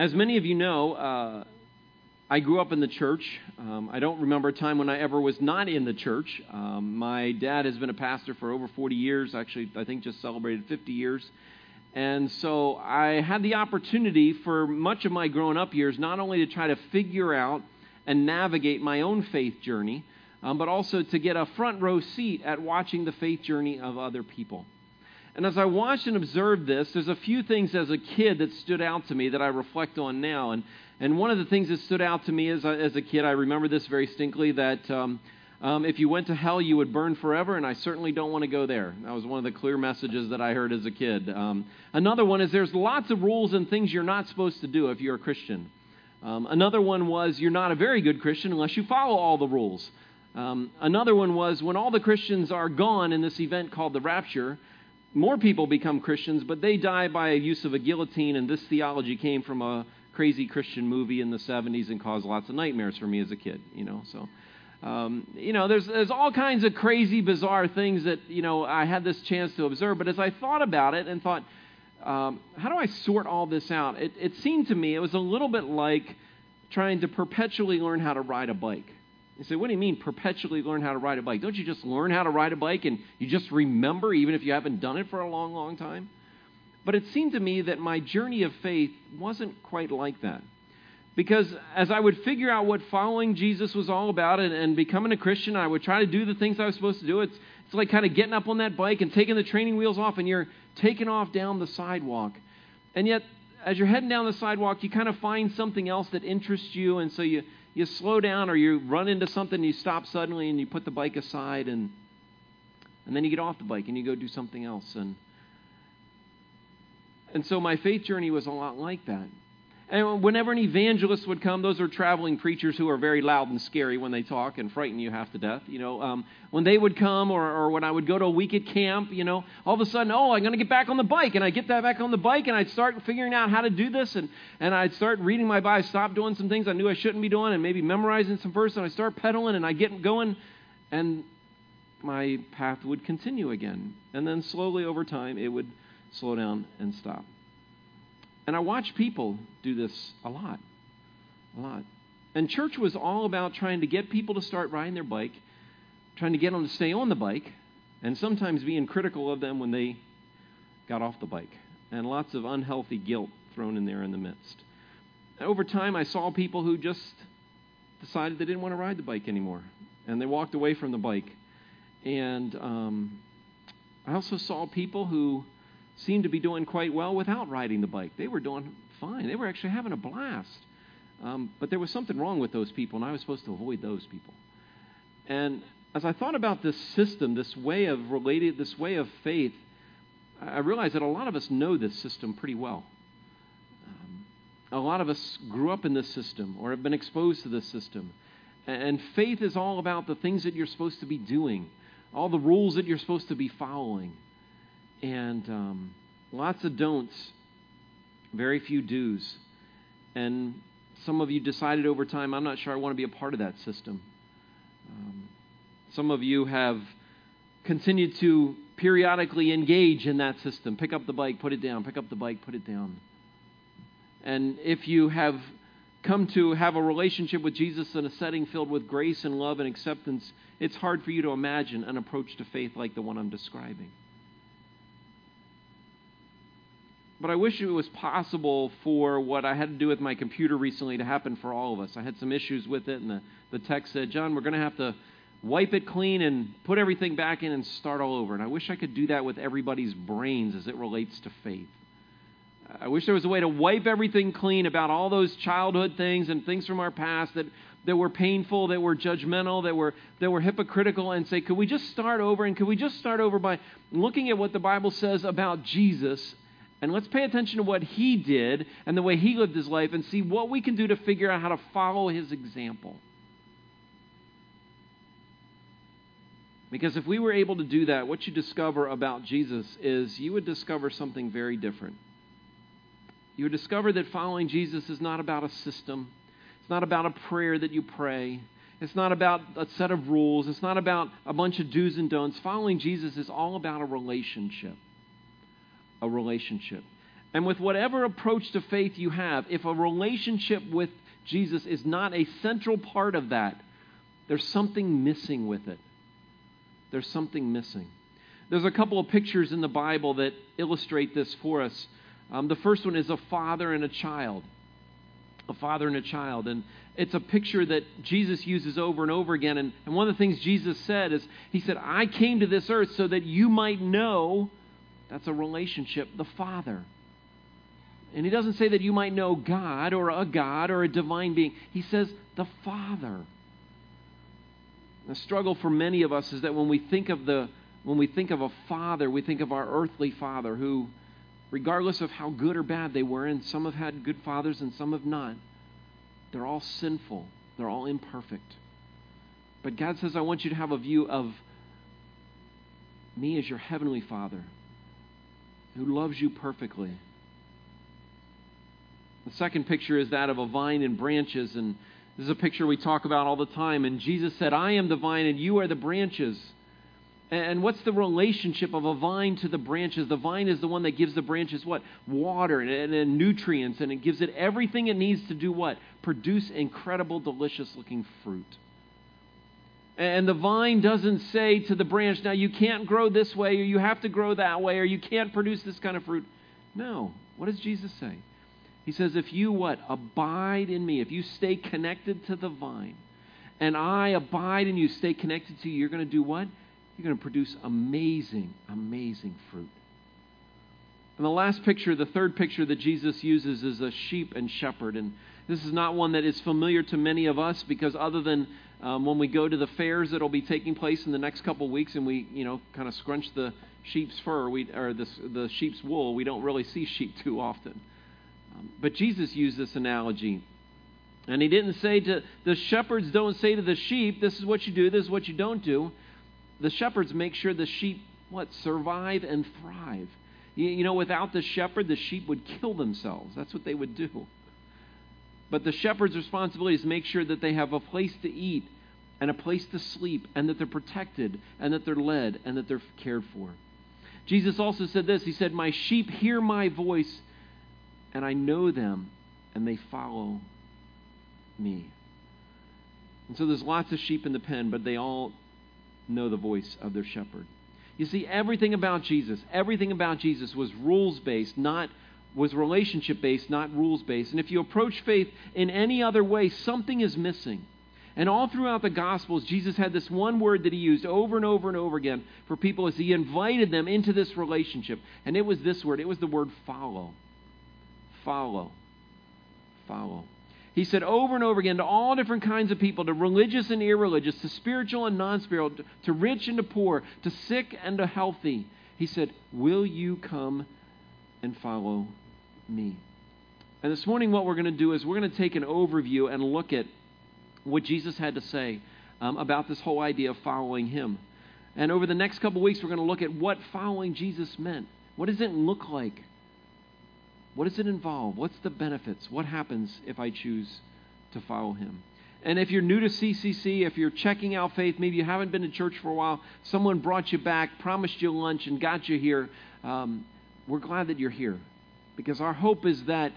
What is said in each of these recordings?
As many of you know, uh, I grew up in the church. Um, I don't remember a time when I ever was not in the church. Um, my dad has been a pastor for over 40 years, actually, I think just celebrated 50 years. And so I had the opportunity for much of my growing up years not only to try to figure out and navigate my own faith journey, um, but also to get a front row seat at watching the faith journey of other people. And as I watched and observed this, there's a few things as a kid that stood out to me that I reflect on now. And, and one of the things that stood out to me as as a kid, I remember this very distinctly, that um, um, if you went to hell, you would burn forever, and I certainly don't want to go there. That was one of the clear messages that I heard as a kid. Um, another one is there's lots of rules and things you're not supposed to do if you're a Christian. Um, another one was you're not a very good Christian unless you follow all the rules. Um, another one was when all the Christians are gone in this event called the rapture, more people become Christians, but they die by use of a guillotine, and this theology came from a crazy Christian movie in the 70s and caused lots of nightmares for me as a kid, you know, so. Um, you know, there's, there's all kinds of crazy, bizarre things that, you know, I had this chance to observe. But as I thought about it and thought, um, how do I sort all this out? It, it seemed to me it was a little bit like trying to perpetually learn how to ride a bike. You say, what do you mean perpetually learn how to ride a bike? Don't you just learn how to ride a bike and you just remember even if you haven't done it for a long, long time? But it seemed to me that my journey of faith wasn't quite like that. Because as I would figure out what following Jesus was all about and, and becoming a Christian, I would try to do the things I was supposed to do. It's, it's like kind of getting up on that bike and taking the training wheels off, and you're taking off down the sidewalk. And yet, as you're heading down the sidewalk, you kind of find something else that interests you, and so you, you slow down or you run into something you stop suddenly and you put the bike aside and and then you get off the bike and you go do something else. And and so my faith journey was a lot like that and whenever an evangelist would come, those are traveling preachers who are very loud and scary when they talk and frighten you half to death. You know, um, when they would come, or, or when I would go to a week at camp, you know, all of a sudden, oh, I'm going to get back on the bike, and I get that back on the bike, and I'd start figuring out how to do this, and and I'd start reading my Bible, stop doing some things I knew I shouldn't be doing, and maybe memorizing some verses, and I start pedaling, and I get going, and my path would continue again, and then slowly over time, it would slow down and stop. And I watch people do this a lot. A lot. And church was all about trying to get people to start riding their bike, trying to get them to stay on the bike, and sometimes being critical of them when they got off the bike. And lots of unhealthy guilt thrown in there in the midst. And over time, I saw people who just decided they didn't want to ride the bike anymore, and they walked away from the bike. And um, I also saw people who seemed to be doing quite well without riding the bike. They were doing fine. They were actually having a blast. Um, but there was something wrong with those people, and I was supposed to avoid those people. And as I thought about this system, this way of related, this way of faith, I realized that a lot of us know this system pretty well. Um, a lot of us grew up in this system or have been exposed to this system. And faith is all about the things that you're supposed to be doing, all the rules that you're supposed to be following and um, lots of don'ts, very few do's. And some of you decided over time, I'm not sure I want to be a part of that system. Um, some of you have continued to periodically engage in that system. Pick up the bike, put it down, pick up the bike, put it down. And if you have come to have a relationship with Jesus in a setting filled with grace and love and acceptance, it's hard for you to imagine an approach to faith like the one I'm describing. But I wish it was possible for what I had to do with my computer recently to happen for all of us. I had some issues with it, and the, the text said, John, we're going to have to wipe it clean and put everything back in and start all over. And I wish I could do that with everybody's brains as it relates to faith. I wish there was a way to wipe everything clean about all those childhood things and things from our past that, that were painful, that were judgmental, that were, that were hypocritical, and say, could we just start over? And could we just start over by looking at what the Bible says about Jesus and let's pay attention to what he did and the way he lived his life and see what we can do to figure out how to follow his example. Because if we were able to do that, what you discover about Jesus is you would discover something very different. You would discover that following Jesus is not about a system, it's not about a prayer that you pray. It's not about a set of rules. It's not about a bunch of do's and don'ts. Following Jesus is all about a relationship a relationship. And with whatever approach to faith you have, if a relationship with Jesus is not a central part of that, there's something missing with it. There's something missing. There's a couple of pictures in the Bible that illustrate this for us. Um, the first one is a father and a child. A father and a child. And it's a picture that Jesus uses over and over again. And, and one of the things Jesus said is, He said, I came to this earth so that you might know that's a relationship, the Father. And He doesn't say that you might know God or a God or a divine being. He says, the Father. The struggle for many of us is that when we think of the when we think of a father, we think of our earthly father who, regardless of how good or bad they were, and some have had good fathers and some have not, they're all sinful, they're all imperfect. But God says, I want you to have a view of me as your heavenly father who loves you perfectly. The second picture is that of a vine and branches, and this is a picture we talk about all the time. And Jesus said, I am the vine and you are the branches. And what's the relationship of a vine to the branches? The vine is the one that gives the branches what? Water and, and, nutrients, and it gives it everything it needs to do what? Produce incredible, delicious looking fruit. And the vine doesn't say to the branch, now you can't grow this way, or you have to grow that way, or you can't produce this kind of fruit. No. What does Jesus say? He says, if you what? Abide in me, if you stay connected to the vine, and I abide in you, stay connected to you, you're going to do what? you're going to produce amazing, amazing fruit. And the last picture, the third picture that Jesus uses is a sheep and shepherd. And this is not one that is familiar to many of us because other than um, when we go to the fairs that'll be taking place in the next couple weeks and we, you know, kind of scrunch the sheep's fur we, or the, the sheep's wool, we don't really see sheep too often. Um, but Jesus used this analogy. And he didn't say to the shepherds, don't say to the sheep, this is what you do, this is what you don't do the shepherds make sure the sheep what survive and thrive. You, you know, without the shepherd, the sheep would kill themselves. That's what they would do. But the shepherd's responsibility is to make sure that they have a place to eat and a place to sleep, and that they're protected, and that they're led, and that they're cared for. Jesus also said this He said, My sheep hear my voice, and I know them, and they follow me. And so there's lots of sheep in the pen, but they all know the voice of their shepherd. You see, everything about Jesus, everything about Jesus was rules based, not was relationship based, not rules based. And if you approach faith in any other way, something is missing. And all throughout the Gospels, Jesus had this one word that he used over and over and over again for people as he invited them into this relationship. And it was this word it was the word follow. Follow. Follow. He said over and over again to all different kinds of people, to religious and irreligious, to spiritual and non spiritual, to rich and to poor, to sick and to healthy. He said, Will you come and follow me? And this morning, what we're going to do is we're going to take an overview and look at what Jesus had to say um, about this whole idea of following him. And over the next couple weeks, we're going to look at what following Jesus meant. What does it look like? What does it involve? What's the benefits? What happens if I choose to follow him? And if you're new to CCC, if you're checking out faith, maybe you haven't been to church for a while, someone brought you back, promised you lunch, and got you here, um, we're glad that you're here. Because our hope is that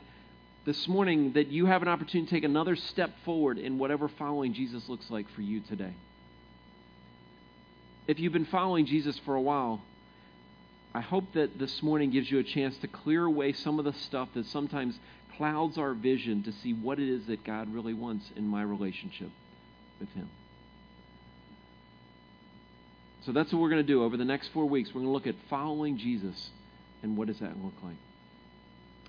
this morning that you have an opportunity to take another step forward in whatever following Jesus looks like for you today. If you've been following Jesus for a while, I hope that this morning gives you a chance to clear away some of the stuff that sometimes clouds our vision to see what it is that God really wants in my relationship with Him. So that's what we're going to do over the next four weeks. We're going to look at following Jesus and what does that look like.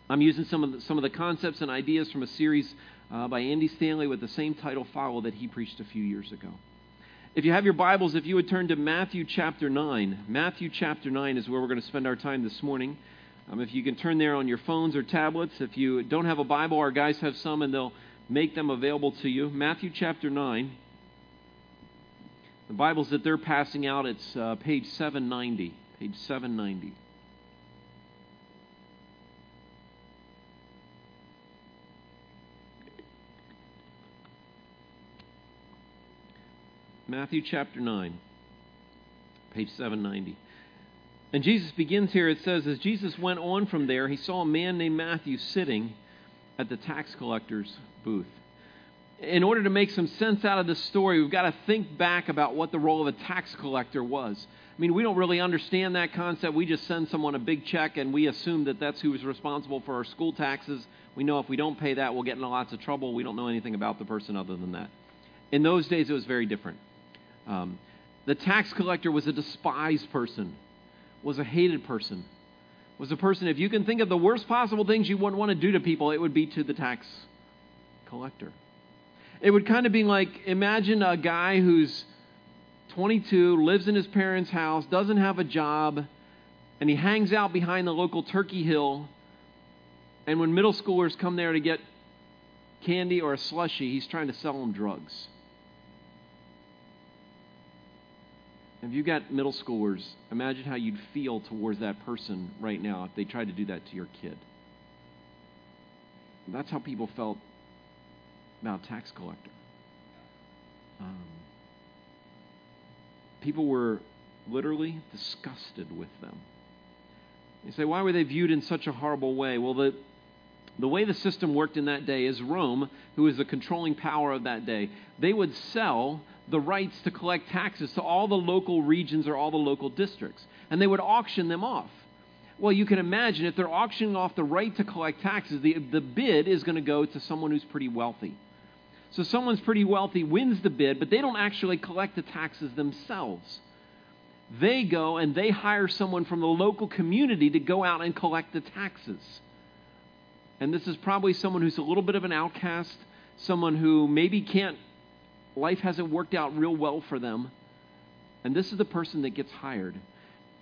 I'm using some of the, some of the concepts and ideas from a series uh, by Andy Stanley with the same title, Follow, that he preached a few years ago. If you have your Bibles, if you would turn to Matthew chapter 9. Matthew chapter 9 is where we're going to spend our time this morning. Um, if you can turn there on your phones or tablets. If you don't have a Bible, our guys have some and they'll make them available to you. Matthew chapter 9. The Bibles that they're passing out, it's uh, page 790. Page 790. Matthew chapter 9, page 790. And Jesus begins here, it says, as Jesus went on from there, he saw a man named Matthew sitting at the tax collector's booth. In order to make some sense out of this story, we've got to think back about what the role of a tax collector was. I mean, we don't really understand that concept. We just send someone a big check and we assume that that's who is responsible for our school taxes. We know if we don't pay that, we'll get into lots of trouble. We don't know anything about the person other than that. In those days, it was very different. Um, the tax collector was a despised person, was a hated person, was a person, if you can think of the worst possible things you wouldn't want to do to people, it would be to the tax collector. It would kind of be like imagine a guy who's 22, lives in his parents' house, doesn't have a job, and he hangs out behind the local turkey hill. And when middle schoolers come there to get candy or a slushy, he's trying to sell them drugs. If you got middle schoolers, imagine how you'd feel towards that person right now if they tried to do that to your kid. That's how people felt about tax collector. Um, people were literally disgusted with them. You say, why were they viewed in such a horrible way? Well, the, the way the system worked in that day is Rome, who was the controlling power of that day, they would sell the rights to collect taxes to all the local regions or all the local districts, and they would auction them off. Well, you can imagine if they're auctioning off the right to collect taxes, the, the bid is going to go to someone who's pretty wealthy. So someone's pretty wealthy wins the bid, but they don't actually collect the taxes themselves. They go and they hire someone from the local community to go out and collect the taxes. And this is probably someone who's a little bit of an outcast, someone who maybe can't life hasn't worked out real well for them. And this is the person that gets hired.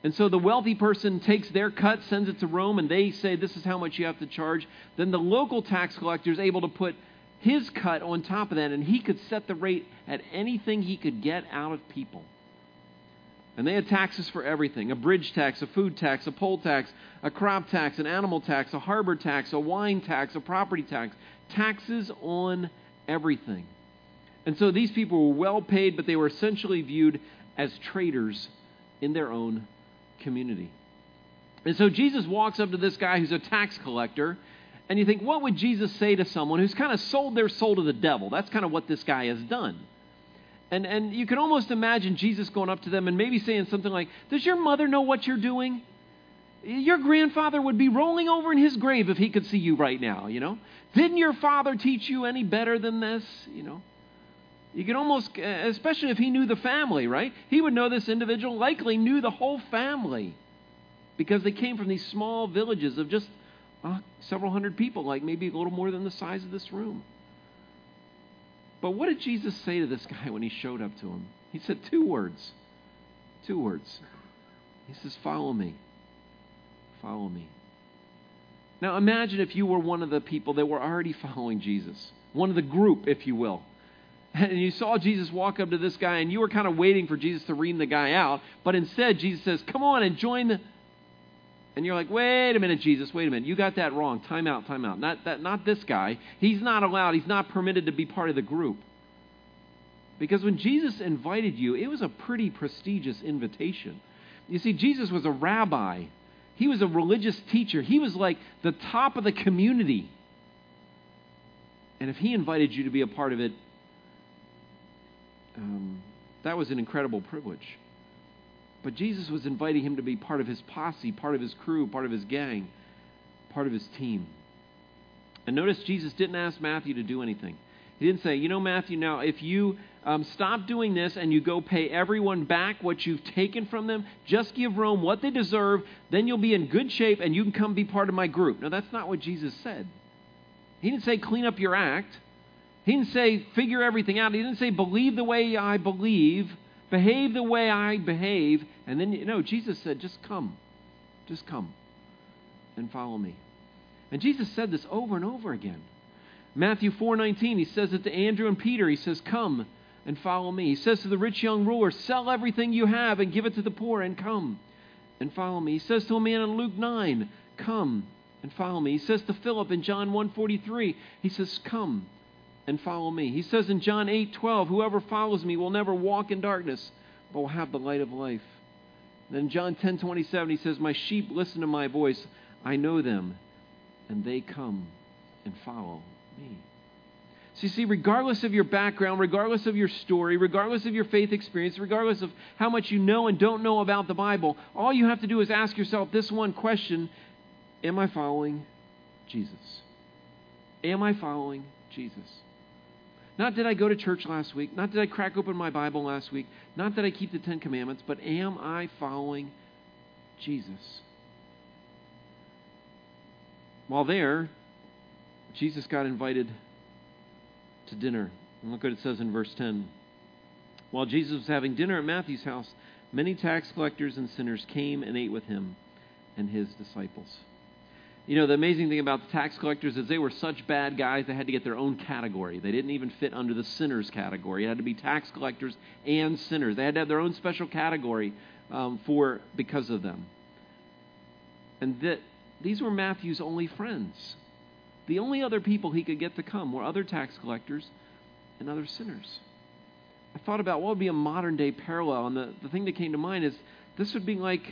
And so the wealthy person takes their cut, sends it to Rome, and they say, This is how much you have to charge. Then the local tax collector is able to put his cut on top of that, and he could set the rate at anything he could get out of people. And they had taxes for everything a bridge tax, a food tax, a poll tax, a crop tax, an animal tax, a harbor tax, a wine tax, a property tax. Taxes on everything. And so these people were well paid, but they were essentially viewed as traitors in their own community. And so Jesus walks up to this guy who's a tax collector, and you think, what would Jesus say to someone who's kind of sold their soul to the devil? That's kind of what this guy has done. And, and you can almost imagine Jesus going up to them and maybe saying something like, Does your mother know what you're doing? Your grandfather would be rolling over in his grave if he could see you right now, you know? Didn't your father teach you any better than this, you know? You can almost, especially if he knew the family, right? He would know this individual, likely knew the whole family because they came from these small villages of just uh, several hundred people, like maybe a little more than the size of this room. But what did Jesus say to this guy when he showed up to him? He said two words. Two words. He says, Follow me. Follow me. Now imagine if you were one of the people that were already following Jesus, one of the group, if you will and you saw Jesus walk up to this guy, and you were kind of waiting for Jesus to ream the guy out, but instead Jesus says, Come on and join the. And you're like, wait a minute, Jesus, wait a minute. You got that wrong. Time out, time out. Not, that, not this guy. He's not allowed, he's not permitted to be part of the group. Because when Jesus invited you, it was a pretty prestigious invitation. You see, Jesus was a rabbi, he was a religious teacher, he was like the top of the community. And if he invited you to be a part of it, um, that was an incredible privilege. But Jesus was inviting him to be part of his posse, part of his crew, part of his gang, part of his team. And notice Jesus didn't ask Matthew to do anything. He didn't say, you know, Matthew, now if you um, stop doing this and you go pay everyone back what you've taken from them, just give Rome what they deserve, then you'll be in good shape and you can come be part of my group. No, that's not what Jesus said. He didn't say clean up your act. He didn't say figure everything out. He didn't say believe the way I believe, behave the way I behave. And then, you know, Jesus said, just come. Just come and follow me. And Jesus said this over and over again. Matthew 4:19, he says it to Andrew and Peter. He says, "Come and follow me." He says to the rich young ruler, "Sell everything you have and give it to the poor and come and follow me." He says to a man in Luke 9, "Come and follow me." He says to Philip in John 1:43, he says, "Come and follow me. He says in John 8 12, Whoever follows me will never walk in darkness, but will have the light of life. Then John 10 27, he says, My sheep listen to my voice. I know them, and they come and follow me. So you see, regardless of your background, regardless of your story, regardless of your faith experience, regardless of how much you know and don't know about the Bible, all you have to do is ask yourself this one question Am I following Jesus? Am I following Jesus? Not did I go to church last week, not did I crack open my Bible last week, not that I keep the Ten Commandments, but am I following Jesus? While there, Jesus got invited to dinner. And look what it says in verse 10. While Jesus was having dinner at Matthew's house, many tax collectors and sinners came and ate with him and his disciples. You know, the amazing thing about the tax collectors is they were such bad guys, they had to get their own category. They didn't even fit under the sinners category. It had to be tax collectors and sinners. They had to have their own special category um, for because of them. And that these were Matthew's only friends. The only other people he could get to come were other tax collectors and other sinners. I thought about what would be a modern day parallel, and the, the thing that came to mind is this would be like,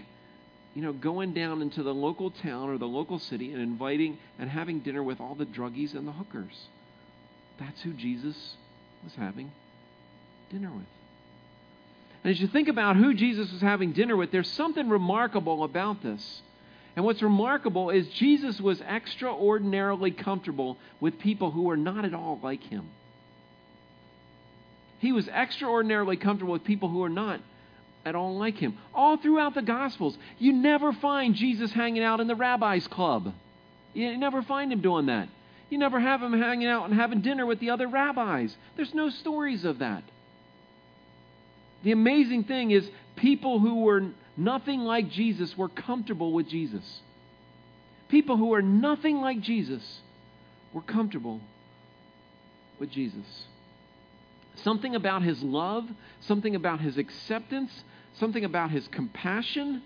you know, going down into the local town or the local city and inviting and having dinner with all the druggies and the hookers. That's who Jesus was having dinner with. And as you think about who Jesus was having dinner with, there's something remarkable about this. And what's remarkable is Jesus was extraordinarily comfortable with people who were not at all like him. He was extraordinarily comfortable with people who are not at all like him. All throughout the Gospels, you never find Jesus hanging out in the rabbi's club. You never find him doing that. You never have him hanging out and having dinner with the other rabbis. There's no stories of that. The amazing thing is, people who were nothing like Jesus were comfortable with Jesus. People who are nothing like Jesus were comfortable with Jesus. Something about his love, something about his acceptance, something about his compassion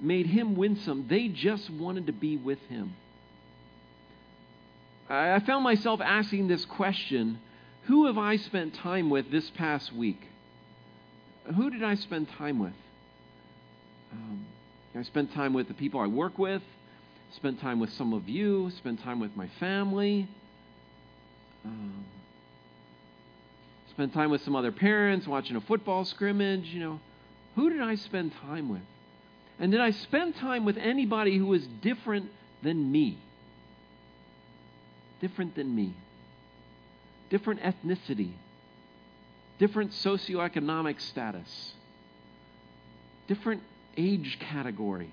made him winsome. They just wanted to be with him. I found myself asking this question Who have I spent time with this past week? who did I spend time with? Um, I spent time with the people I work with, spent time with some of you, spent time with my family, um, spent time with some other parents, watching a football scrimmage. You know, who did I spend time with? And did I spend time with anybody who was different than me? Different than me. Different ethnicity, different socioeconomic status, different age category,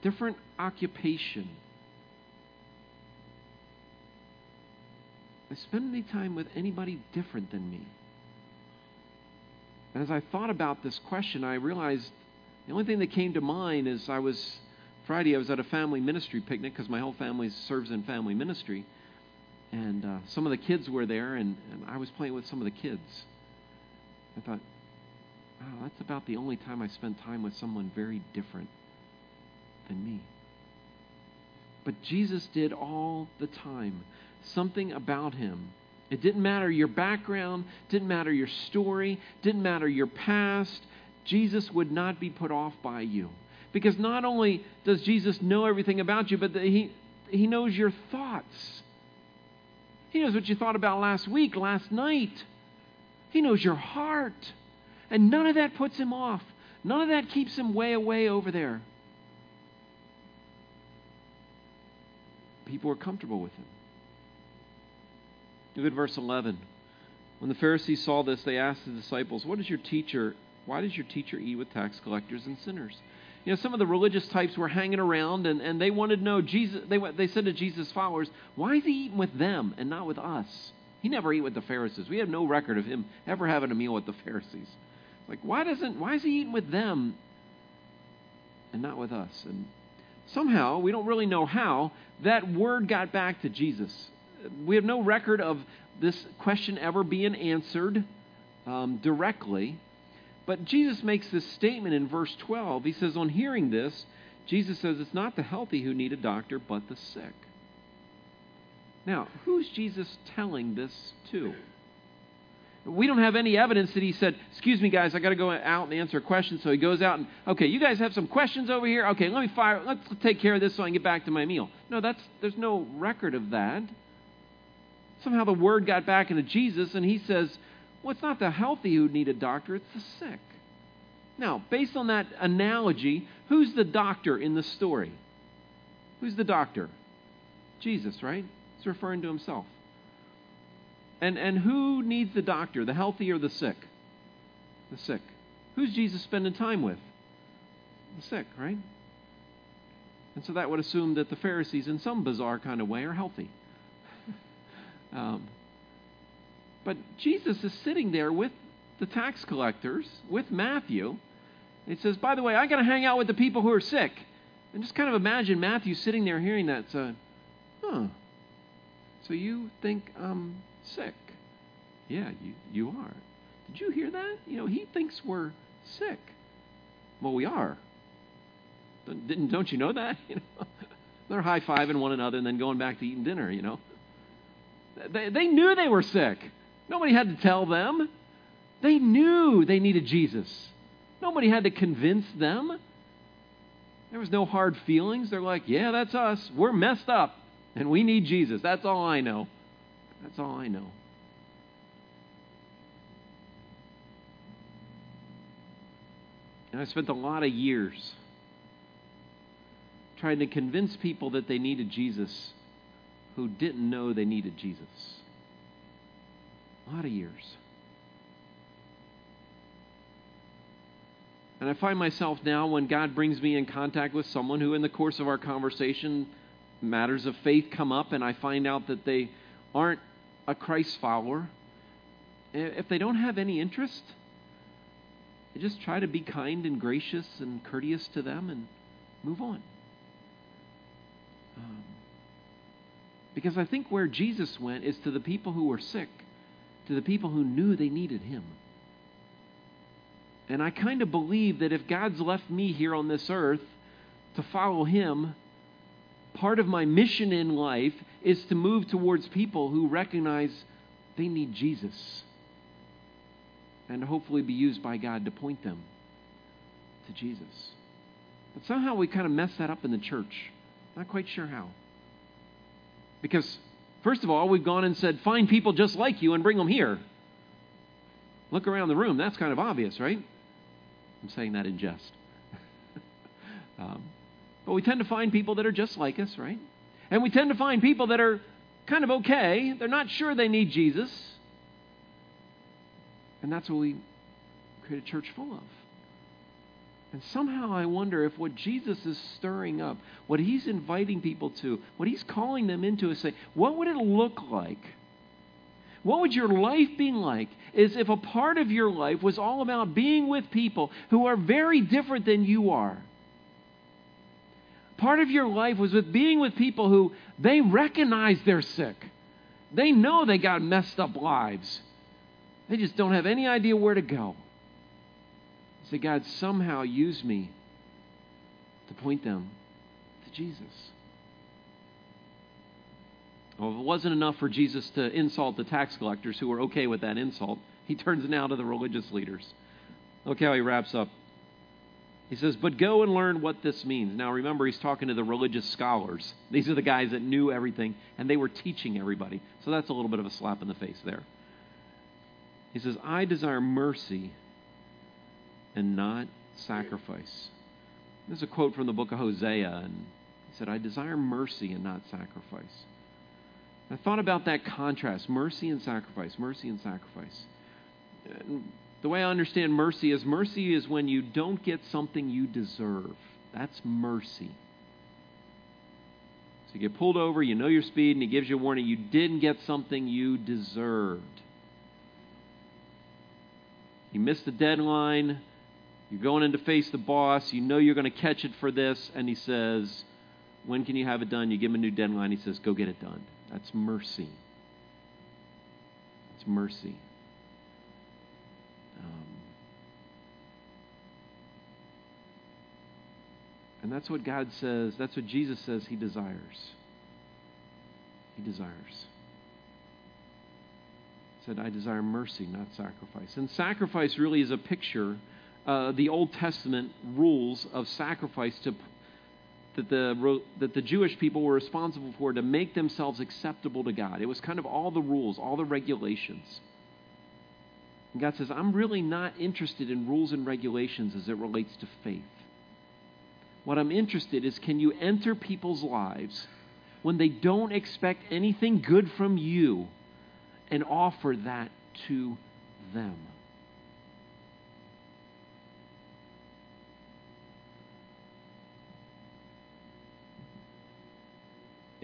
different occupation. I spend any time with anybody different than me. And as I thought about this question, I realized the only thing that came to mind is I was Friday. I was at a family ministry picnic because my whole family serves in family ministry, and uh, some of the kids were there, and, and I was playing with some of the kids. I thought, wow, that's about the only time I spent time with someone very different than me. But Jesus did all the time. Something about him. It didn't matter your background, didn't matter your story, didn't matter your past. Jesus would not be put off by you. Because not only does Jesus know everything about you, but he, he knows your thoughts. He knows what you thought about last week, last night. He knows your heart. And none of that puts him off. None of that keeps him way away over there. People are comfortable with him. Look at verse 11. When the Pharisees saw this, they asked the disciples, What is your teacher? Why does your teacher eat with tax collectors and sinners? You know, some of the religious types were hanging around and, and they wanted to know Jesus. They, they said to Jesus' followers, Why is he eating with them and not with us? He never ate with the Pharisees. We have no record of him ever having a meal with the Pharisees. Like, why doesn't why is he eating with them and not with us? And somehow, we don't really know how, that word got back to Jesus. We have no record of this question ever being answered um, directly. But Jesus makes this statement in verse 12. He says, On hearing this, Jesus says, It's not the healthy who need a doctor, but the sick. Now, who's Jesus telling this to? We don't have any evidence that he said, Excuse me, guys, I got to go out and answer a question. So he goes out and, Okay, you guys have some questions over here? Okay, let me fire, let's take care of this so I can get back to my meal. No, that's, there's no record of that. Somehow the word got back into Jesus, and he says, Well, it's not the healthy who need a doctor, it's the sick. Now, based on that analogy, who's the doctor in the story? Who's the doctor? Jesus, right? He's referring to himself. And, and who needs the doctor, the healthy or the sick? The sick. Who's Jesus spending time with? The sick, right? And so that would assume that the Pharisees, in some bizarre kind of way, are healthy. Um, but Jesus is sitting there with the tax collectors, with Matthew. He says, By the way, I got to hang out with the people who are sick. And just kind of imagine Matthew sitting there hearing that. So, huh. So you think I'm sick. Yeah, you, you are. Did you hear that? You know, he thinks we're sick. Well, we are. Didn't, don't you know that? You know, they're high fiving one another and then going back to eating dinner, you know. They, they knew they were sick. Nobody had to tell them. They knew they needed Jesus. Nobody had to convince them. There was no hard feelings. They're like, yeah, that's us. We're messed up and we need Jesus. That's all I know. That's all I know. And I spent a lot of years trying to convince people that they needed Jesus who didn't know they needed Jesus. A lot of years. And I find myself now when God brings me in contact with someone who, in the course of our conversation, matters of faith come up and I find out that they aren't a Christ follower, if they don't have any interest, I just try to be kind and gracious and courteous to them and move on. Um, because I think where Jesus went is to the people who were sick, to the people who knew they needed Him. And I kind of believe that if God's left me here on this earth to follow Him, part of my mission in life is to move towards people who recognize they need Jesus and hopefully be used by God to point them to Jesus. But somehow we kind of mess that up in the church. Not quite sure how. Because, first of all, we've gone and said, find people just like you and bring them here. Look around the room. That's kind of obvious, right? I'm saying that in jest. um, but we tend to find people that are just like us, right? And we tend to find people that are kind of okay. They're not sure they need Jesus. And that's what we create a church full of. And somehow I wonder if what Jesus is stirring up, what he's inviting people to, what he's calling them into is say, what would it look like? What would your life be like is if a part of your life was all about being with people who are very different than you are? Part of your life was with being with people who they recognize they're sick. They know they got messed up lives. They just don't have any idea where to go. Say, God, somehow used me to point them to Jesus. Well, if it wasn't enough for Jesus to insult the tax collectors who were okay with that insult, he turns now to the religious leaders. Look how he wraps up. He says, But go and learn what this means. Now remember, he's talking to the religious scholars. These are the guys that knew everything, and they were teaching everybody. So that's a little bit of a slap in the face there. He says, I desire mercy and not sacrifice. There's a quote from the book of Hosea, and he said, I desire mercy and not sacrifice. I thought about that contrast mercy and sacrifice, mercy and sacrifice. The way I understand mercy is mercy is when you don't get something you deserve. That's mercy. So you get pulled over, you know your speed, and he gives you a warning. You didn't get something you deserved. You missed the deadline. You're going in to face the boss. You know you're going to catch it for this. And he says, When can you have it done? You give him a new deadline. He says, Go get it done. That's mercy. It's mercy. Um, and that's what God says, that's what Jesus says he desires. He desires. said, I desire mercy, not sacrifice. And sacrifice really is a picture, uh, the Old Testament rules of sacrifice to, that, the, that the Jewish people were responsible for to make themselves acceptable to God. It was kind of all the rules, all the regulations. And God says, I'm really not interested in rules and regulations as it relates to faith. What I'm interested is can you enter people's lives when they don't expect anything good from you and offer that to them?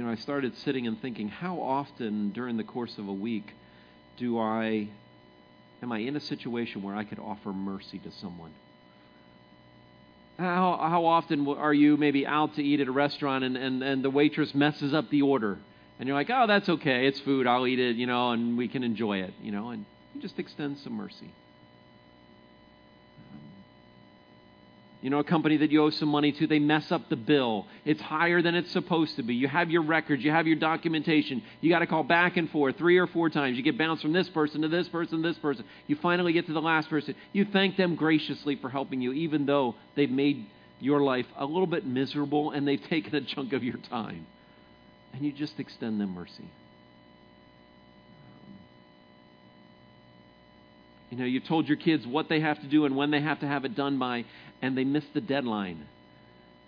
You know, I started sitting and thinking, how often during the course of a week do I, am I in a situation where I could offer mercy to someone? How, how often are you maybe out to eat at a restaurant and, and, and the waitress messes up the order? And you're like, oh, that's okay. It's food. I'll eat it, you know, and we can enjoy it, you know, and you just extend some mercy. You know, a company that you owe some money to, they mess up the bill. It's higher than it's supposed to be. You have your records, you have your documentation. You got to call back and forth three or four times. You get bounced from this person to this person to this person. You finally get to the last person. You thank them graciously for helping you, even though they've made your life a little bit miserable and they've taken a chunk of your time. And you just extend them mercy. You know, you told your kids what they have to do and when they have to have it done by, and they miss the deadline.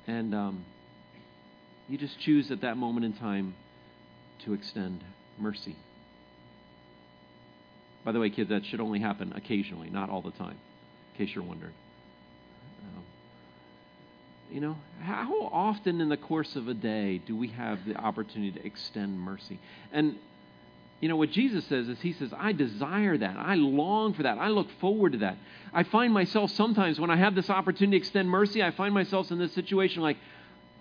And um, you just choose at that moment in time to extend mercy. By the way, kids, that should only happen occasionally, not all the time, in case you're wondering. Um, you know, how often in the course of a day do we have the opportunity to extend mercy? And you know, what Jesus says is, He says, I desire that. I long for that. I look forward to that. I find myself sometimes when I have this opportunity to extend mercy, I find myself in this situation like,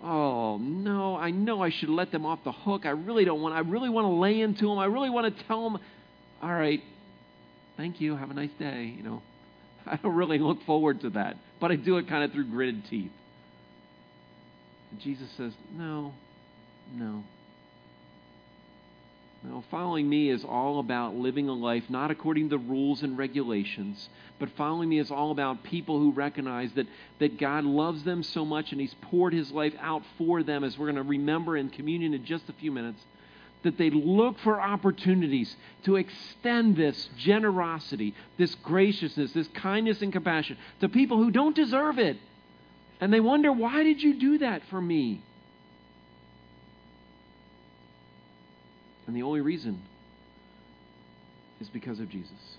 oh, no, I know I should let them off the hook. I really don't want, I really want to lay into them. I really want to tell them, all right, thank you. Have a nice day. You know, I don't really look forward to that, but I do it kind of through gritted teeth. And Jesus says, no, no. No, following me is all about living a life not according to the rules and regulations, but following me is all about people who recognize that, that God loves them so much and He's poured His life out for them, as we're going to remember in communion in just a few minutes. That they look for opportunities to extend this generosity, this graciousness, this kindness and compassion to people who don't deserve it. And they wonder, why did you do that for me? And the only reason is because of Jesus.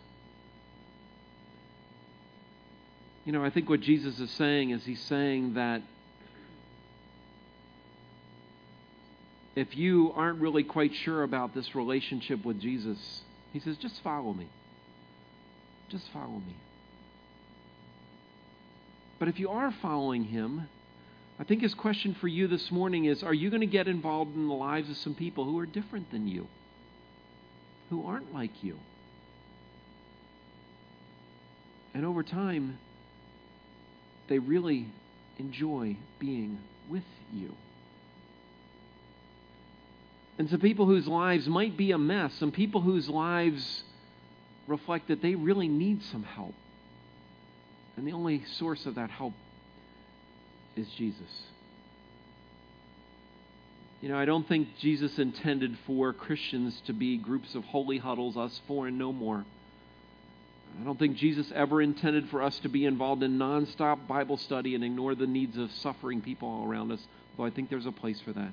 You know, I think what Jesus is saying is he's saying that if you aren't really quite sure about this relationship with Jesus, he says, just follow me. Just follow me. But if you are following him, I think his question for you this morning is Are you going to get involved in the lives of some people who are different than you, who aren't like you? And over time, they really enjoy being with you. And some people whose lives might be a mess, some people whose lives reflect that they really need some help. And the only source of that help is Jesus. You know, I don't think Jesus intended for Christians to be groups of holy huddles, us four and no more. I don't think Jesus ever intended for us to be involved in nonstop Bible study and ignore the needs of suffering people all around us, though I think there's a place for that.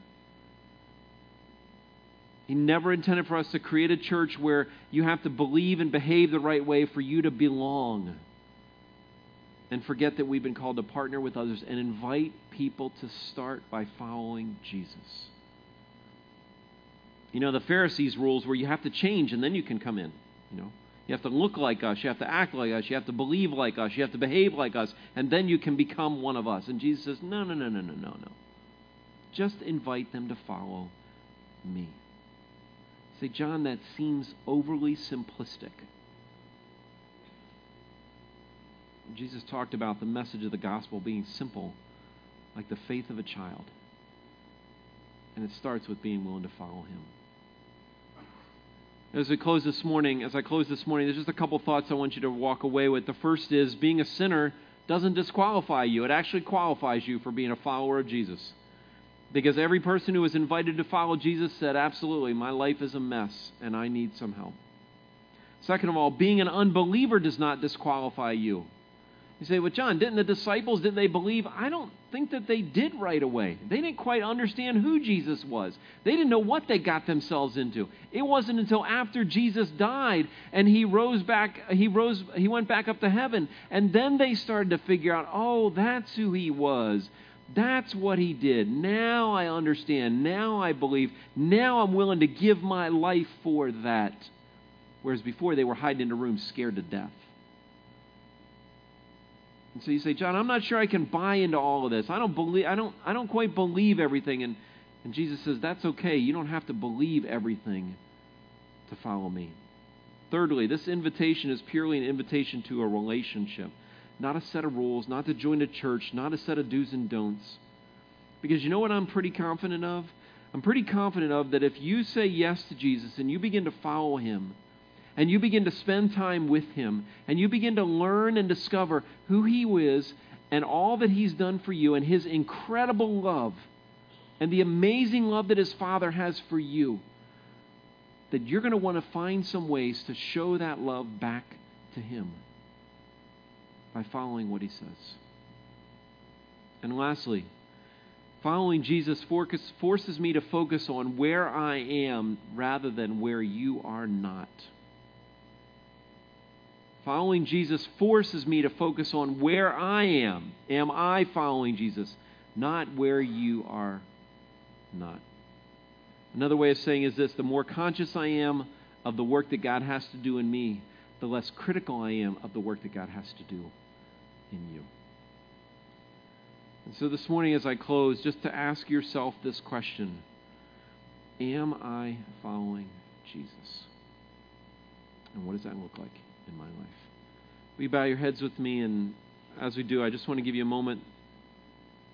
He never intended for us to create a church where you have to believe and behave the right way for you to belong and forget that we've been called to partner with others and invite people to start by following Jesus. You know, the Pharisees' rules where you have to change and then you can come in. You know, you have to look like us, you have to act like us, you have to believe like us, you have to behave like us, and then you can become one of us. And Jesus says, no, no, no, no, no, no, no. Just invite them to follow me. Say, John, that seems overly simplistic. Jesus talked about the message of the gospel being simple, like the faith of a child. And it starts with being willing to follow him. As we close this morning, as I close this morning, there's just a couple thoughts I want you to walk away with. The first is being a sinner doesn't disqualify you, it actually qualifies you for being a follower of Jesus. Because every person who was invited to follow Jesus said, Absolutely, my life is a mess and I need some help. Second of all, being an unbeliever does not disqualify you. You say, well, John, didn't the disciples, did they believe? I don't think that they did right away. They didn't quite understand who Jesus was. They didn't know what they got themselves into. It wasn't until after Jesus died and he rose back, he rose, he went back up to heaven, and then they started to figure out, oh, that's who he was. That's what he did. Now I understand. Now I believe. Now I'm willing to give my life for that. Whereas before they were hiding in a room scared to death. And so you say, John, I'm not sure I can buy into all of this. I don't believe I don't I don't quite believe everything and and Jesus says, That's okay. You don't have to believe everything to follow me. Thirdly, this invitation is purely an invitation to a relationship, not a set of rules, not to join a church, not a set of do's and don'ts. Because you know what I'm pretty confident of? I'm pretty confident of that if you say yes to Jesus and you begin to follow him, and you begin to spend time with Him, and you begin to learn and discover who He is and all that He's done for you, and His incredible love, and the amazing love that His Father has for you, that you're going to want to find some ways to show that love back to Him by following what He says. And lastly, following Jesus forces me to focus on where I am rather than where you are not. Following Jesus forces me to focus on where I am. Am I following Jesus? Not where you are not. Another way of saying is this the more conscious I am of the work that God has to do in me, the less critical I am of the work that God has to do in you. And so this morning, as I close, just to ask yourself this question Am I following Jesus? And what does that look like? In my life. Will you bow your heads with me? And as we do, I just want to give you a moment